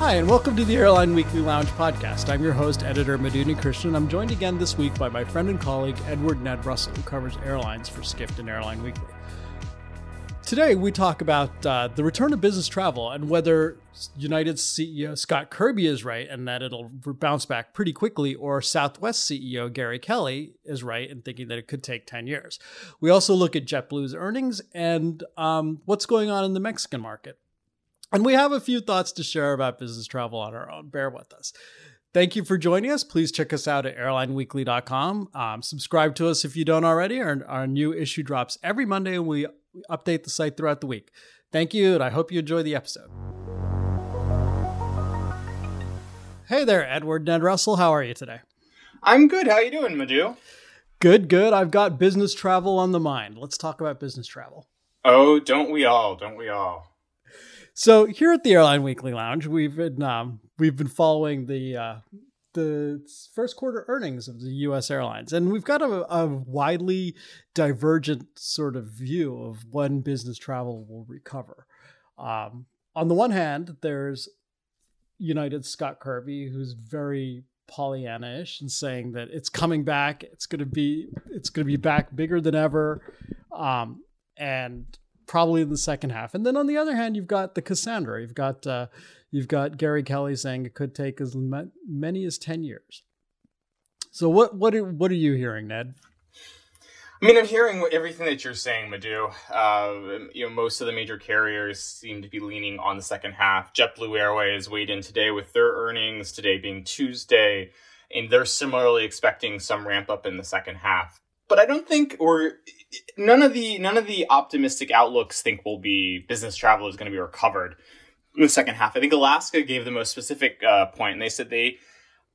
Hi, and welcome to the Airline Weekly Lounge podcast. I'm your host, editor Madhu Unnikrishnan. I'm joined again this week by my friend and colleague, Edward Ned Russell, who covers airlines for Skift and Airline Weekly. Today, we talk about uh, the return of business travel and whether United's CEO Scott Kirby is right and that it'll bounce back pretty quickly, or Southwest CEO Gary Kelly is right in thinking that it could take 10 years. We also look at JetBlue's earnings and um, what's going on in the Mexican market. And we have a few thoughts to share about business travel on our own. Bear with us. Thank you for joining us. Please check us out at airlineweekly.com. Um, subscribe to us if you don't already. Our, our new issue drops every Monday and we update the site throughout the week. Thank you, and I hope you enjoy the episode. Hey there, Edward Ned Russell. How are you today? I'm good. How are you doing, Madhu? Good, good. I've got business travel on the mind. Let's talk about business travel. Oh, don't we all? Don't we all? So here at the Airline Weekly Lounge, we've been um, we've been following the uh, the first quarter earnings of the U.S. airlines, and we've got a, a widely divergent sort of view of when business travel will recover. Um, on the one hand, there's United Scott Kirby, who's very Pollyanna-ish and saying that it's coming back. It's gonna be it's gonna be back bigger than ever, um, and probably in the second half. And then on the other hand, you've got the Cassandra. You've got uh, you've got Gary Kelly saying it could take as many as ten years. So what what are, what are you hearing, Ned? I mean, I'm hearing everything that you're saying, Madhu. Uh, you know, most of the major carriers seem to be leaning on the second half. JetBlue Airways weighed in today with their earnings, today being Tuesday, and they're similarly expecting some ramp up in the second half. But I don't think, or none of the none of the optimistic outlooks think will be business travel is going to be recovered in the second half. I think Alaska gave the most specific uh, point, and they said they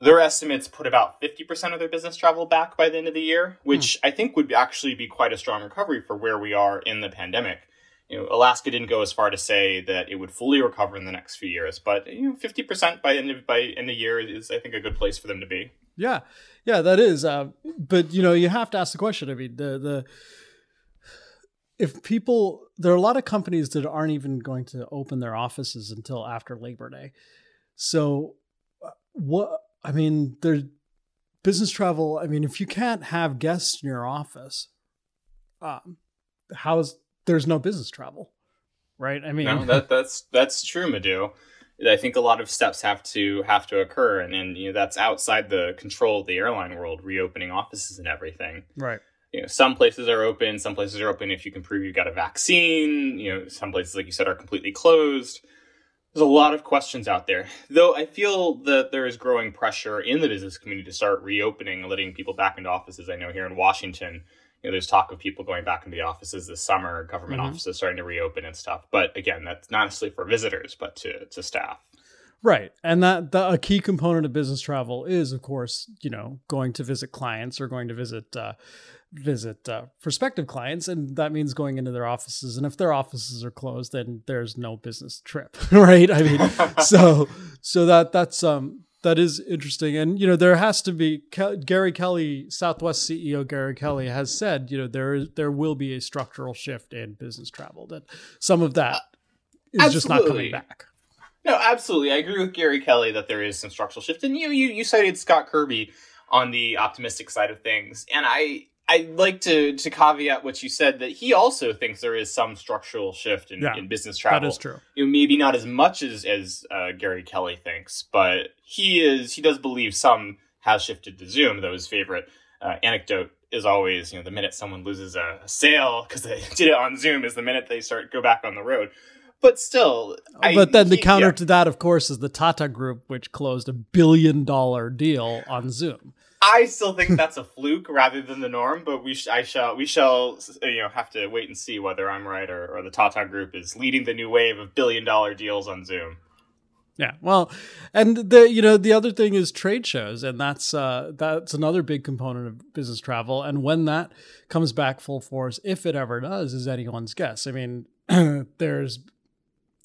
their estimates put about 50% of their business travel back by the end of the year, which hmm. I think would actually be quite a strong recovery for where we are in the pandemic. You know, Alaska didn't go as far to say that it would fully recover in the next few years, but you know, 50% by end of, by end of year is, I think, a good place for them to be. Yeah, yeah, that is. Uh, but you know, you have to ask the question. I mean, the the if people there are a lot of companies that aren't even going to open their offices until after Labor Day. So uh, what I mean, there's business travel. I mean, if you can't have guests in your office, um, how's there's no business travel, right? I mean, no, that that's that's true, Madhu. I think a lot of steps have to have to occur, and, and you know that's outside the control of the airline world, reopening offices and everything. Right you know, some places are open, some places are open if you can prove you've got a vaccine. You know, some places, like you said, are completely closed. There's a lot of questions out there. Though I feel that there is growing pressure in the business community to start reopening and letting people back into offices. I know here in Washington, you know, there's talk of people going back into the offices this summer, government mm-hmm. offices starting to reopen and stuff. But again, that's not necessarily for visitors, but to, to staff. Right. And that the, a key component of business travel is, of course, you know, going to visit clients or going to visit uh, visit uh, prospective clients, and that means going into their offices. And if their offices are closed, then there's no business trip, right? I mean, so so that that's um that is interesting, and you know there has to be Gary Kelly, Southwest CEO Gary Kelly has said, you know there is there will be a structural shift in business travel. That some of that is Absolutely. just not coming back. No, absolutely. I agree with Gary Kelly that there is some structural shift. And you you you cited Scott Kirby on the optimistic side of things. And I I'd like to to caveat what you said that he also thinks there is some structural shift in, yeah, in business travel. That is true. You know, maybe not as much as as uh, Gary Kelly thinks, but he is he does believe some has shifted to Zoom. Though his favorite uh, anecdote is always you know the minute someone loses a, a sale because they did it on Zoom is the minute they start go back on the road. But still, I, but then the he, counter yeah. to that, of course, is the Tata Group, which closed a billion dollar deal on Zoom. I still think that's a fluke rather than the norm, but we sh- I shall we shall you know have to wait and see whether I'm right or, or the Tata Group is leading the new wave of billion dollar deals on Zoom. Yeah, well, and the you know the other thing is trade shows, and that's uh, that's another big component of business travel. And when that comes back full force, if it ever does, is anyone's guess. I mean, there's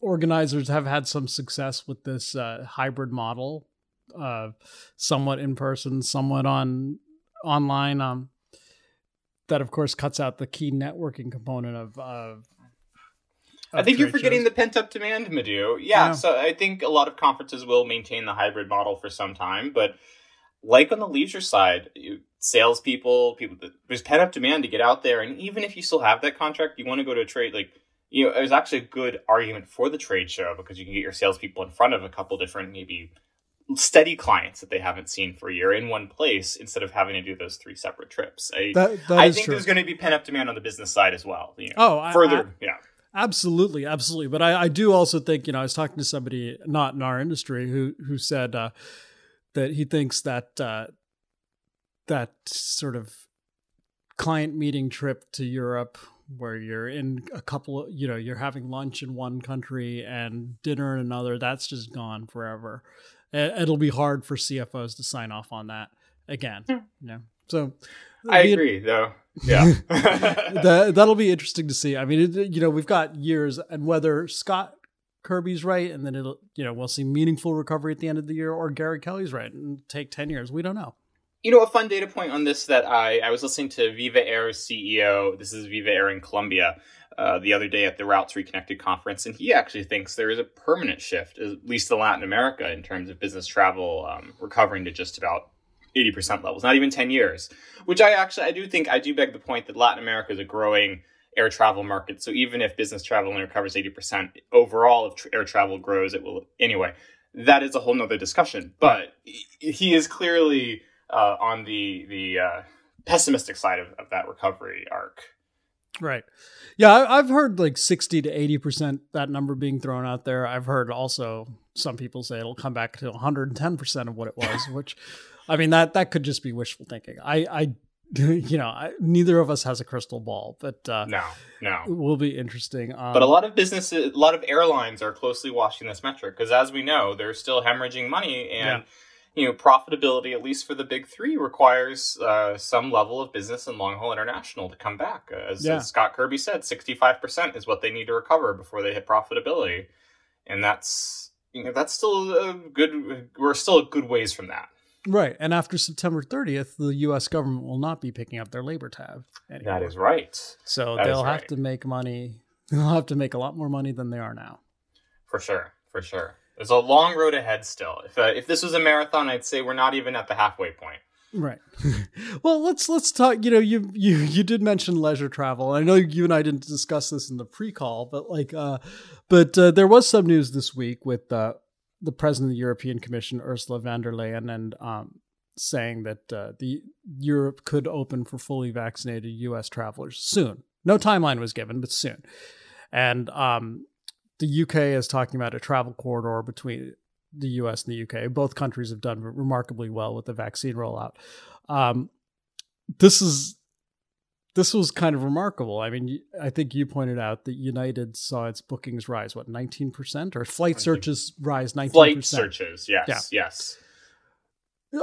organizers have had some success with this uh, hybrid model uh, somewhat in person, somewhat on online. Um, that of course cuts out the key networking component of, of I think you're forgetting shows. the pent up demand, Madhu. Yeah, yeah, so I think a lot of conferences will maintain the hybrid model for some time, but like on the leisure side, you, salespeople, people, there's pent up demand to get out there, and even if you still have that contract, you want to go to a trade like. You know, it was actually a good argument for the trade show because you can get your salespeople in front of a couple different maybe steady clients that they haven't seen for a year in one place instead of having to do those three separate trips. I, that, that I think true. there's going to be pent up demand on the business side as well. You know, oh, further, I, I, yeah. Absolutely, absolutely. But I, I do also think, you know, I was talking to somebody not in our industry who who said uh, that he thinks that uh, that sort of client meeting trip to Europe where you're in a couple of, you know, you're having lunch in one country and dinner in another, that's just gone forever it'll be hard for CFOs to sign off on that again. Hmm. You know? So I agree, a- though. Yeah, that, that'll be interesting to see. I mean, it, you know, we've got years, and whether Scott Kirby's right, and then it'll, you know, we'll see meaningful recovery at the end of the year, or Gary Kelly's right and take ten years. We don't know. You know, a fun data point on this that I I was listening to Viva Air's CEO. This is Viva Air in Colombia uh, the other day at the Routes Reconnected conference, and he actually thinks there is a permanent shift, at least in Latin America, in terms of business travel um, recovering to just about 80% levels, not even 10 years, which I actually, I do think, I do beg the point that Latin America is a growing air travel market. So even if business travel only recovers 80%, overall, if air travel grows, it will anyway. That is a whole nother discussion, but he is clearly uh, on the, the uh, pessimistic side of, of that recovery arc. Right. Yeah, I've heard like 60 to 80% that number being thrown out there. I've heard also some people say it'll come back to 110% of what it was, which I mean that that could just be wishful thinking. I I you know, I, neither of us has a crystal ball, but uh, no, no, it will be interesting. Um, but a lot of businesses, a lot of airlines are closely watching this metric because, as we know, they're still hemorrhaging money, and yeah you know, profitability, at least for the big three, requires uh, some level of business and long haul international to come back. As, yeah. as Scott Kirby said, 65% is what they need to recover before they hit profitability. And that's, you know, that's still a good, we're still a good ways from that. Right. And after September 30th, the U.S. government will not be picking up their labor tab. Anymore. That is right. So that they'll have right. to make money. They'll have to make a lot more money than they are now. For sure. For sure. There's a long road ahead still. If uh, if this was a marathon, I'd say we're not even at the halfway point. Right. well, let's let's talk. You know, you you you did mention leisure travel. I know you and I didn't discuss this in the pre-call, but like, uh, but uh, there was some news this week with uh, the president of the European Commission, Ursula von der Leyen, and um, saying that uh, the Europe could open for fully vaccinated U.S. travelers soon. No timeline was given, but soon. And um, the UK is talking about a travel corridor between the US and the UK. Both countries have done remarkably well with the vaccine rollout. Um, this is this was kind of remarkable. I mean, I think you pointed out that United saw its bookings rise what nineteen percent, or flight searches rise nineteen. Flight searches, yes, yeah. yes.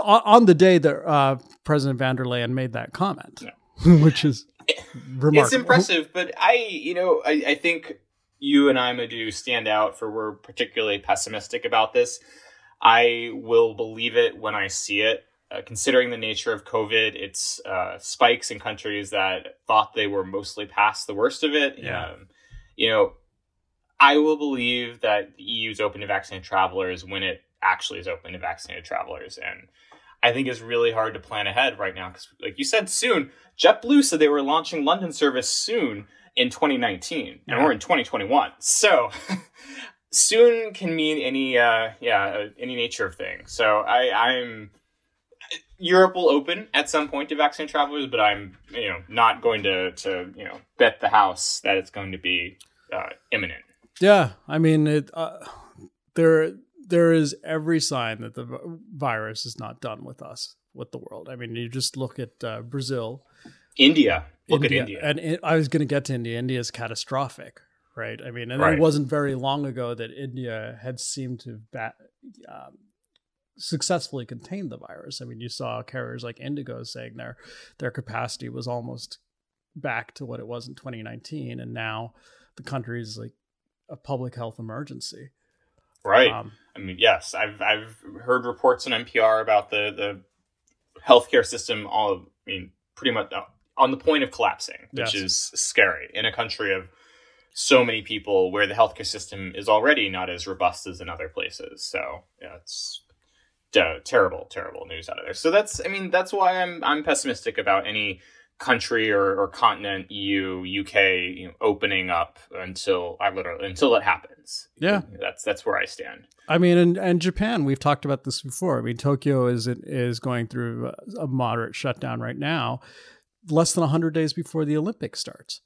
On the day that uh, President von der Leyen made that comment, yeah. which is remarkable. It's impressive, but I, you know, I, I think you and I, Madhu, stand out for we're particularly pessimistic about this. I will believe it when I see it. Uh, considering the nature of COVID, it's uh, spikes in countries that thought they were mostly past the worst of it. Yeah. Um, you know, I will believe that the EU is open to vaccinated travelers when it actually is open to vaccinated travelers. And I think it's really hard to plan ahead right now because, like you said, soon. JetBlue said they were launching London service soon in 2019 and we're in 2021 so soon can mean any uh yeah any nature of thing so i i'm europe will open at some point to vaccinated travelers but i'm you know not going to to you know bet the house that it's going to be uh, imminent. Yeah i mean it uh, there there is every sign that the virus is not done with us with the world. I mean you just look at uh, brazil India. Look India. at India. And it, I was going to get to India. India is catastrophic, right? I mean, and right. it wasn't very long ago that India had seemed to bat, um, successfully contain the virus. I mean, you saw carriers like Indigo saying their their capacity was almost back to what it was in 2019, and now the country is like a public health emergency. Right. Um, I mean, yes, I've I've heard reports on NPR about the the healthcare system. All I mean, pretty much on the point of collapsing, which yes. is scary in a country of so many people where the healthcare system is already not as robust as in other places. So yeah, it's terrible, terrible news out of there. So that's, I mean, that's why I'm I'm pessimistic about any country or, or continent, EU, UK, you know, opening up until I literally until it happens. Yeah, that's that's where I stand. I mean, and and Japan, we've talked about this before. I mean, Tokyo is is going through a moderate shutdown right now, less than hundred days before the Olympics starts.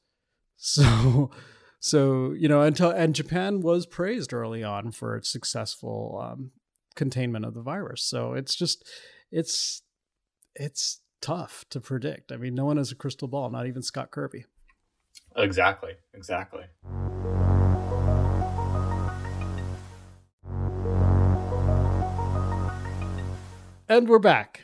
So. So you know, until and Japan was praised early on for its successful um, containment of the virus. So it's just, it's, it's tough to predict. I mean, no one has a crystal ball, not even Scott Kirby. Exactly. Exactly. And we're back.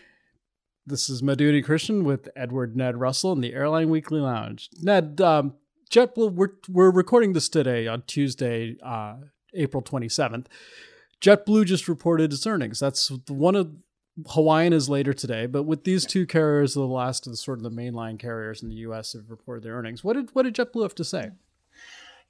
This is Madhu Unnikrishnan with Edward Ned Russell in the Airline Weekly Lounge. Ned, um, JetBlue, we're, we're recording this today on Tuesday, uh, April 27th. JetBlue just reported its earnings. That's one of Hawaiian is later today, but with these two carriers, the last of the sort of the mainline carriers in the U.S. have reported their earnings. What did what did JetBlue have to say?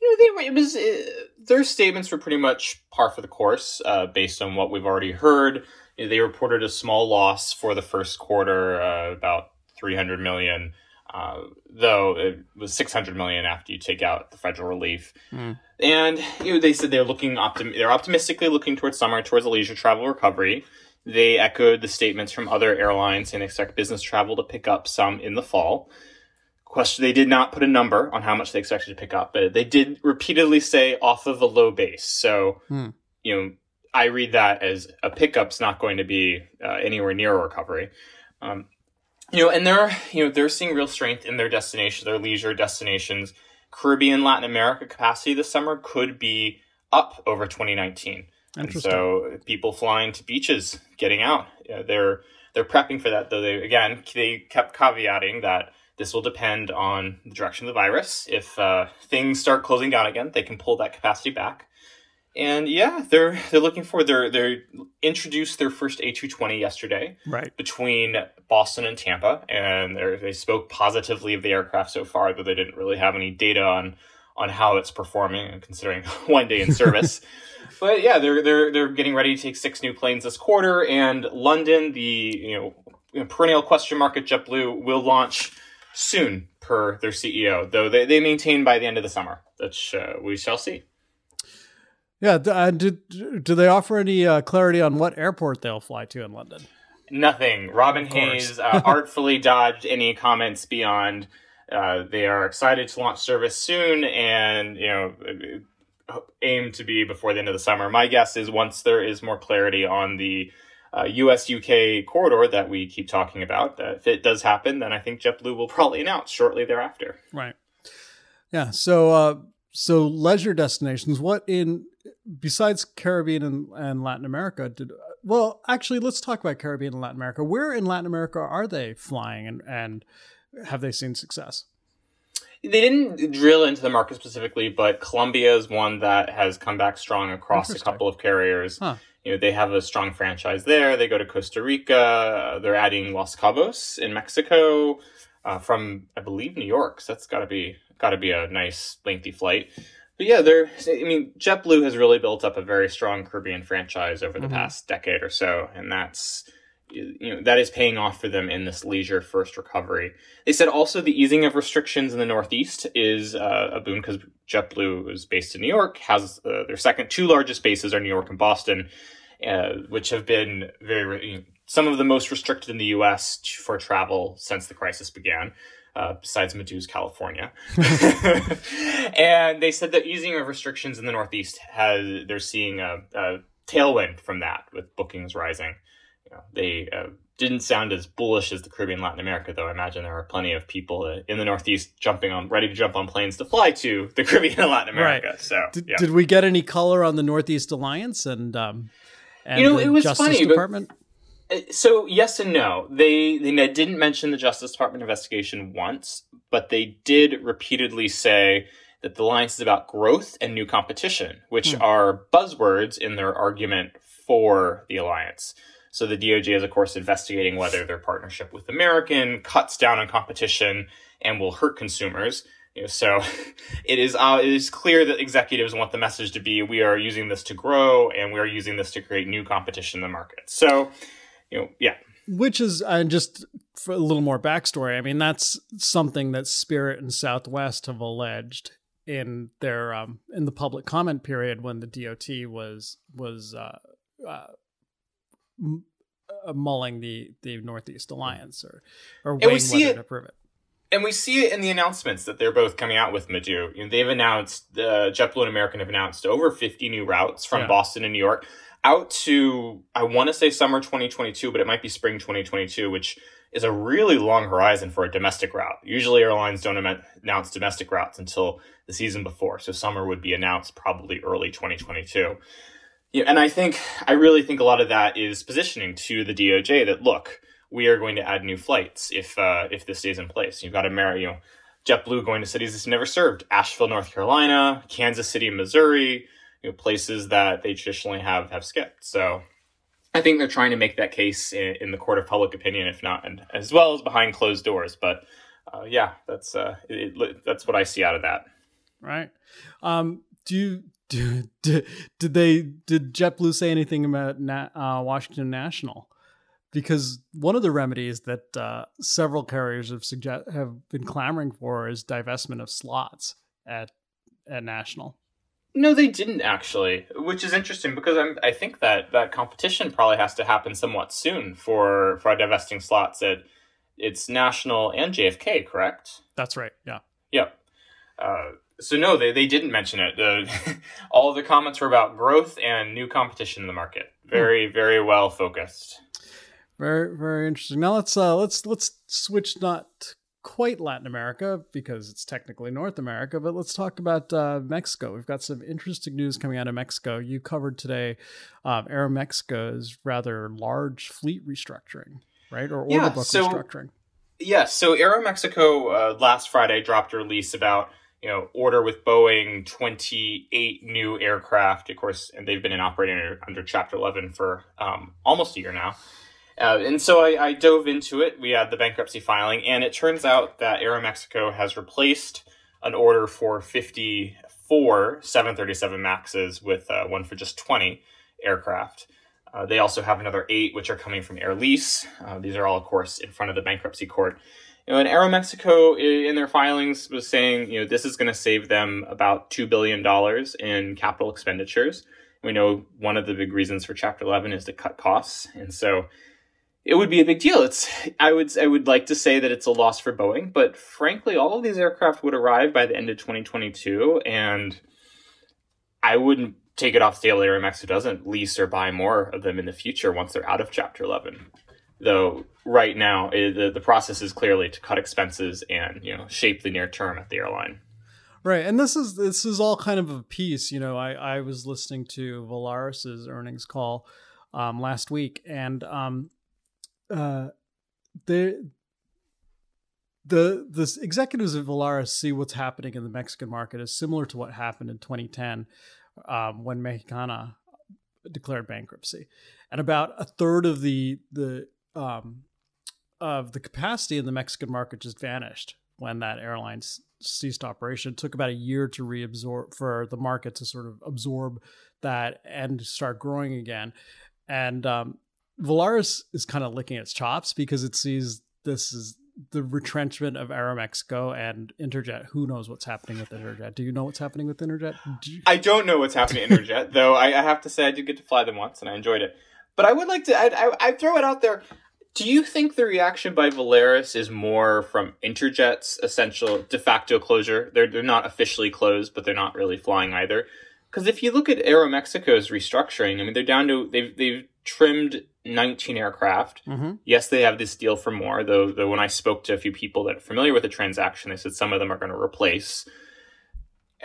You know, they it was uh, their statements were pretty much par for the course, uh, based on what we've already heard. They reported a small loss for the first quarter, uh, about three hundred million. Uh, though it was 600 million after you take out the federal relief. Mm. And you know, they said they're looking optim- they're optimistically looking towards summer, towards a leisure travel recovery. They echoed the statements from other airlines and expect business travel to pick up some in the fall. Question: They did not put a number on how much they expected to pick up, but they did repeatedly say off of a low base. So mm. you know, I read that as a pickup's not going to be uh, anywhere near a recovery. Um, you know, and they're you know they're seeing real strength in their destination, their leisure destinations. Caribbean, Latin America capacity this summer could be up over 2019. And so people flying to beaches, getting out, they're they're prepping for that. Though they again they kept caveating that this will depend on the direction of the virus. If uh, things start closing down again, they can pull that capacity back. And yeah, they're they're looking for their they introduced their first A220 yesterday, right between Boston and Tampa, and they spoke positively of the aircraft so far, though they didn't really have any data on on how it's performing, considering one day in service. but yeah, they're they're they're getting ready to take six new planes this quarter, and London, the you know perennial question mark at JetBlue, will launch soon per their CEO, though they, they maintain by the end of the summer, which uh, we shall see. Yeah, uh, do, do they offer any uh, clarity on what airport they'll fly to in London? Nothing. Robin Hayes uh, artfully dodged any comments beyond uh, they are excited to launch service soon and, you know, aim to be before the end of the summer. My guess is once there is more clarity on the US uh, UK corridor that we keep talking about, if it does happen, then I think JetBlue will probably announce shortly thereafter. Right. Yeah. So, uh, so leisure destinations, what in besides Caribbean and, and Latin America, did well actually let's talk about Caribbean and Latin America. Where in Latin America are they flying and, and have they seen success? They didn't drill into the market specifically, but Colombia is one that has come back strong across a couple of carriers. Huh. You know, they have a strong franchise there. They go to Costa Rica. They're adding Los Cabos in Mexico uh, from, I believe, New York. So that's got to be got to be a nice lengthy flight. But yeah, they're. I mean, JetBlue has really built up a very strong Caribbean franchise over the mm-hmm. past decade or so, and that's you know that is paying off for them in this leisure first recovery. They said also the easing of restrictions in the Northeast is uh, a boon because JetBlue is based in New York, has uh, their second two largest bases are New York and Boston, uh, which have been very you know, some of the most restricted in the U.S. for travel since the crisis began uh, besides Madhu's California. and they said that easing of restrictions in the Northeast has they're seeing a, a tailwind from that with bookings rising. You know, they uh, didn't sound as bullish as the Caribbean, Latin America, though. I imagine there are plenty of people in the Northeast jumping on, ready to jump on planes to fly to the Caribbean and Latin America. Right. So, did, yeah. did, we get any color on the Northeast Alliance and, um, and you know, it was Justice funny, Department? But- so yes and no. They they didn't mention the Justice Department investigation once, but they did repeatedly say that the alliance is about growth and new competition, which hmm. are buzzwords in their argument for the alliance. So the DOJ is of course investigating whether their partnership with American cuts down on competition and will hurt consumers. You know, so it is uh, it is clear that executives want the message to be we are using this to grow and we are using this to create new competition in the market. So, you know, yeah. Which is and just for a little more backstory. I mean, that's something that Spirit and Southwest have alleged in their um, in the public comment period when the DOT was was uh, uh, uh, mulling the the Northeast Alliance or or waiting whether it, to approve it. And we see it in the announcements that they're both coming out with Madhu. You know, they've announced uh, JetBlue and American have announced over 50 new routes from yeah. Boston and New York out to I want to say summer 2022, but it might be spring 2022, which is a really long horizon for a domestic route. Usually airlines don't announce domestic routes until the season before, so summer would be announced probably early 2022. Yeah, and I think I really think a lot of that is positioning to the DOJ that look, we are going to add new flights if uh, if this stays in place. You've got America, you know, JetBlue going to cities it's never served: Asheville, North Carolina, Kansas City, Missouri, you know, places that they traditionally have have skipped. So I think they're trying to make that case in, in the court of public opinion, if not, and as well as behind closed doors. But uh, yeah, that's uh, it, it, that's what I see out of that. Right. Um, do you did, did they did JetBlue say anything about Na, uh, Washington National? Because one of the remedies that uh, several carriers have suggest have been clamoring for is divestment of slots at at National. No, they didn't actually, which is interesting because I'm, I think that that competition probably has to happen somewhat soon for for divesting slots at it's National and JFK, correct? That's right. Yeah. Yep. Uh, so no, they, they didn't mention it. Uh, all the comments were about growth and new competition in the market. Very, hmm. very well focused. Very, very interesting. Now let's uh, let's let's switch not quite Latin America because it's technically North America, but let's talk about uh, Mexico. We've got some interesting news coming out of Mexico. You covered today um, Aeromexico's rather large fleet restructuring, right, or order yeah, book so, restructuring. Yes. Yeah, so Aeromexico uh, last Friday dropped a release about you know, order with Boeing 28 new aircraft, of course, and they've been in operating under, under Chapter 11 for um, almost a year now. Uh, and so I, I, dove into it. We had the bankruptcy filing, and it turns out that Aeromexico has replaced an order for 54 737 MAXs with uh, one for just 20 aircraft. Uh, they also have another eight, which are coming from Air Lease. Uh, these are all, of course, in front of the bankruptcy court. You know, and Aeromexico in their filings was saying, you know, this is going to save them about $2 billion in capital expenditures. We know one of the big reasons for Chapter 11 is to cut costs. And so it would be a big deal. It's, I would, I would like to say that it's a loss for Boeing, but frankly, all of these aircraft would arrive by the end of 2022. And I wouldn't take it off the table that Aeromexico doesn't lease or buy more of them in the future once they're out of Chapter 11 though right now it, the, the process is clearly to cut expenses and you know shape the near term at the airline right and this is this is all kind of a piece you know i i was listening to volaris's earnings call um, last week and um uh the the executives of Volaris see what's happening in the Mexican market as similar to what happened in 2010 um, when Mexicana declared bankruptcy, and about a third of the the um, of the capacity in the Mexican market just vanished when that airline ceased operation. It took about a year to reabsorb for the market to sort of absorb that and start growing again. And um, Volaris is kind of licking its chops because it sees this is the retrenchment of Aeromexico and Interjet. Who knows what's happening with Interjet? Do you know what's happening with Interjet? Do you... I don't know what's happening with Interjet, though. I, I, have to say I did get to fly them once and I enjoyed it. But I would like to. I I I'd throw it out there. Do you think the reaction by Volaris is more from Interjet's essential de facto closure? They're they're not officially closed, but they're not really flying either. Because if you look at Aeromexico's restructuring, I mean, they're down to they've they've trimmed 19 aircraft. Mm-hmm. Yes, they have this deal for more. Though, though when I spoke to a few people that are familiar with the transaction, they said some of them are going to replace.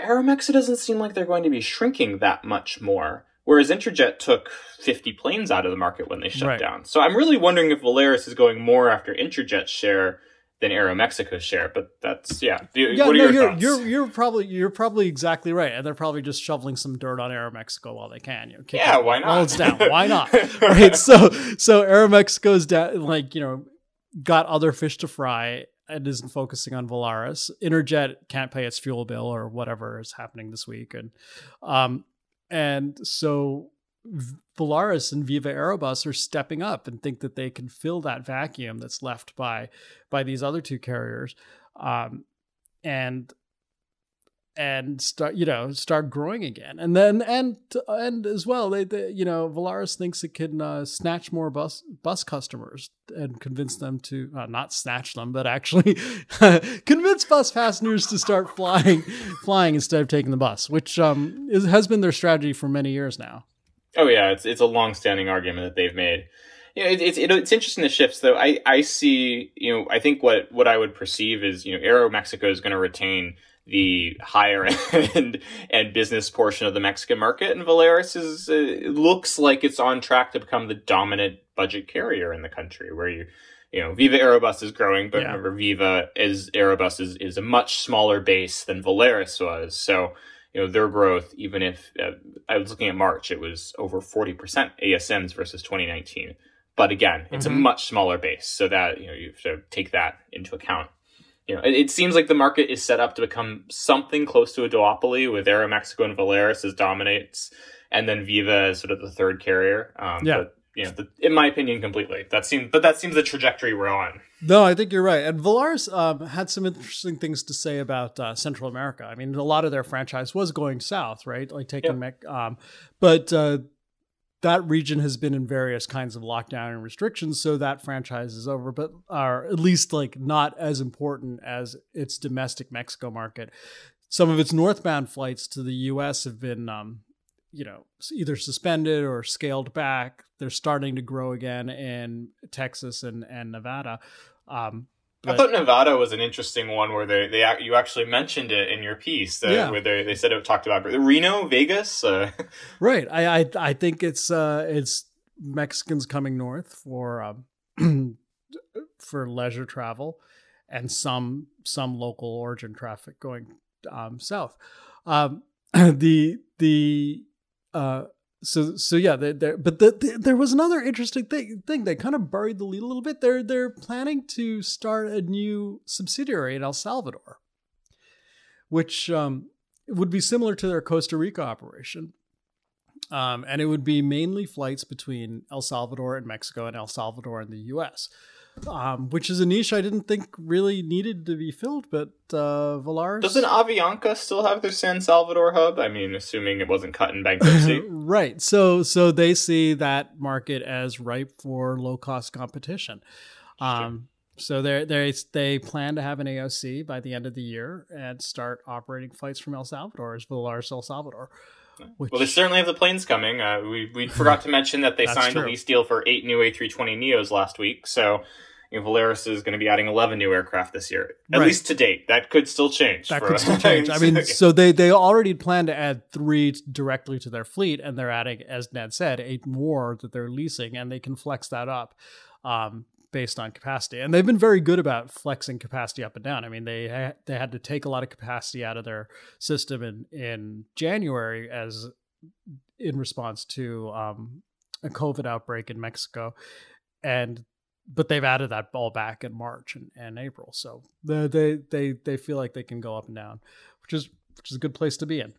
Aeromexico doesn't seem like they're going to be shrinking that much more. Whereas Interjet took 50 planes out of the market when they shut right. down. So I'm really wondering if Volaris is going more after Interjet's share than Aeromexico's share. But that's yeah. yeah no, your you're, thoughts? You're you're probably you're probably exactly right, and they're probably just shoveling some dirt on Aeromexico while they can. You know, yeah, why not? While it's down, why not? right. So so Aeromexico's down, like you know, got other fish to fry and isn't focusing on Volaris. Interjet can't pay its fuel bill or whatever is happening this week, and um, and so Volaris and Viva Aerobus are stepping up and think that they can fill that vacuum that's left by by these other two carriers, um, and and start you know start growing again. And then and and as well they, they you know Volaris thinks it can uh, snatch more bus bus customers and convince them to uh, not snatch them but actually convince bus passengers to start flying flying instead of taking the bus which um is, has been their strategy for many years now oh yeah it's it's a long-standing argument that they've made yeah, it, it's it, it's interesting the shifts though. I I see you know I think what what I would perceive is you know Aero Mexico is going to retain the higher end and business portion of the Mexican market, and Volaris is uh, looks like it's on track to become the dominant budget carrier in the country. Where you, you know, Viva Aerobus is growing, but yeah. remember, Viva is Aerobus is, is a much smaller base than Volaris was. So, you know, their growth, even if uh, I was looking at March, it was over forty percent ASMs versus 2019. But again, it's mm-hmm. a much smaller base, so that you know you have to take that into account you know, it, it, seems like the market is set up to become something close to a duopoly with Aeromexico and Volaris as dominates, and then Viva as sort of the third carrier. Um, yeah. But, you know, the, in my opinion, completely. That seems, but that seems the trajectory we're on. No, I think you're right. And Volaris um, had some interesting things to say about uh, Central America. I mean, a lot of their franchise was going south, right? Like taking, yeah. um, but uh, that region has been in various kinds of lockdown and restrictions, so that franchise is over, but are at least like not as important as its domestic Mexico market. Some of its northbound flights to the U.S. have been, um, you know, either suspended or scaled back. They're starting to grow again in Texas and and Nevada. Um, but, I thought Nevada was an interesting one where they, they you actually mentioned it in your piece uh, yeah. where they, they said it talked about Reno, Vegas. Uh. Right. I, I I think it's uh it's Mexicans coming north for um, for leisure travel, and some some local origin traffic going um, south. Um, the the uh, so so yeah, they but the, the, there was another interesting thing. Thing they kind of buried the lead a little bit. They're they're planning to start a new subsidiary in El Salvador, which um, would be similar to their Costa Rica operation. Um, and it would be mainly flights between El Salvador and Mexico and El Salvador and the U.S um, which is a niche I didn't think really needed to be filled, but uh, Volaris. Doesn't Avianca still have their San Salvador hub? I mean, assuming it wasn't cut in bankruptcy. right. So, so they see that market as ripe for low cost competition. Um, so they they they plan to have an AOC by the end of the year and start operating flights from El Salvador as Volaris El Salvador. Which... Well, they certainly have the planes coming. Uh, we we forgot to mention that they signed true. a lease deal for eight new A320 neos last week. So you know, Volaris is going to be adding 11 new aircraft this year, at right. least to date. That could still change. That could still change. I mean, so they they already plan to add three directly to their fleet, and they're adding, as Ned said, eight more that they're leasing, and they can flex that up. Um, based on capacity. And they've been very good about flexing capacity up and down. I mean, they ha- they had to take a lot of capacity out of their system in in January as in response to um, a COVID outbreak in Mexico, and but they've added that ball back in March and, and April. So they, they they they feel like they can go up and down, which is which is a good place to be in.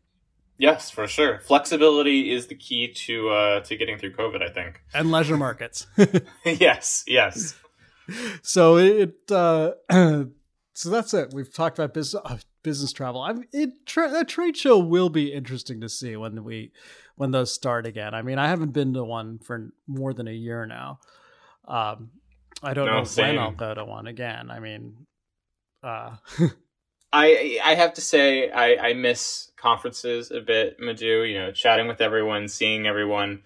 Yes, for sure. Flexibility is the key to uh, to getting through COVID, I think. And leisure markets. yes, yes so it uh, so that's it. We've talked about business uh, business travel. I'm it tra- that trade show will be interesting to see when we when those start again. I mean, I haven't been to one for more than a year now. Um, I don't no, know same. when I'll go to one again. I mean, uh, I I have to say I I miss conferences a bit, Madhu. You know, chatting with everyone, seeing everyone.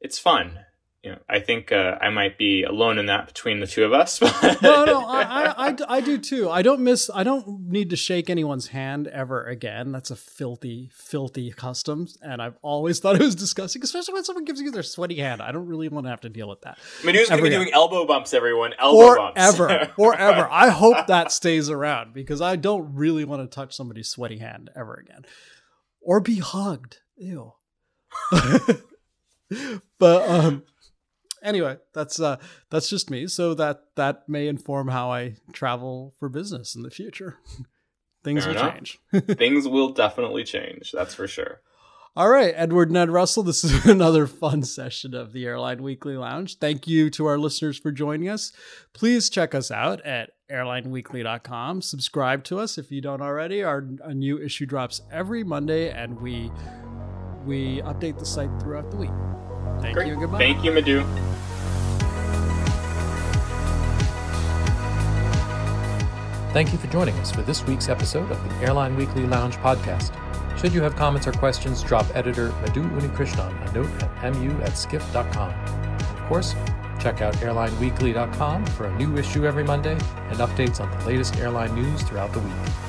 It's fun you know, I think uh, I might be alone in that between the two of us. no, no, I, I, I, I, do too. I don't miss. I don't need to shake anyone's hand ever again. That's a filthy, filthy custom, and I've always thought it was disgusting, especially when someone gives you their sweaty hand. I don't really want to have to deal with that. Madhu's gonna be doing elbow bumps, everyone. Elbow bumps. forever, bumps, forever. I hope that stays around because I don't really want to touch somebody's sweaty hand ever again, or be hugged. Ew. but um Anyway, that's uh that's just me. So that that may inform how I travel for business in the future. Things Fair will enough. change. Things will definitely change. That's for sure. All right, Edward Ned Russell, this is another fun session of the Airline Weekly Lounge. Thank you to our listeners for joining us. Please check us out at airlineweekly.com. Subscribe to us if you don't already. Our a new issue drops every Monday and we we update the site throughout the week. Thank Great. you goodbye. Thank you, Madhu. Thank you for joining us for this week's episode of the Airline Weekly Lounge podcast. Should you have comments or questions, drop editor Madhu Unnikrishnan a note at mu at skift.com. And of course, check out airlineweekly.com for a new issue every Monday and updates on the latest airline news throughout the week.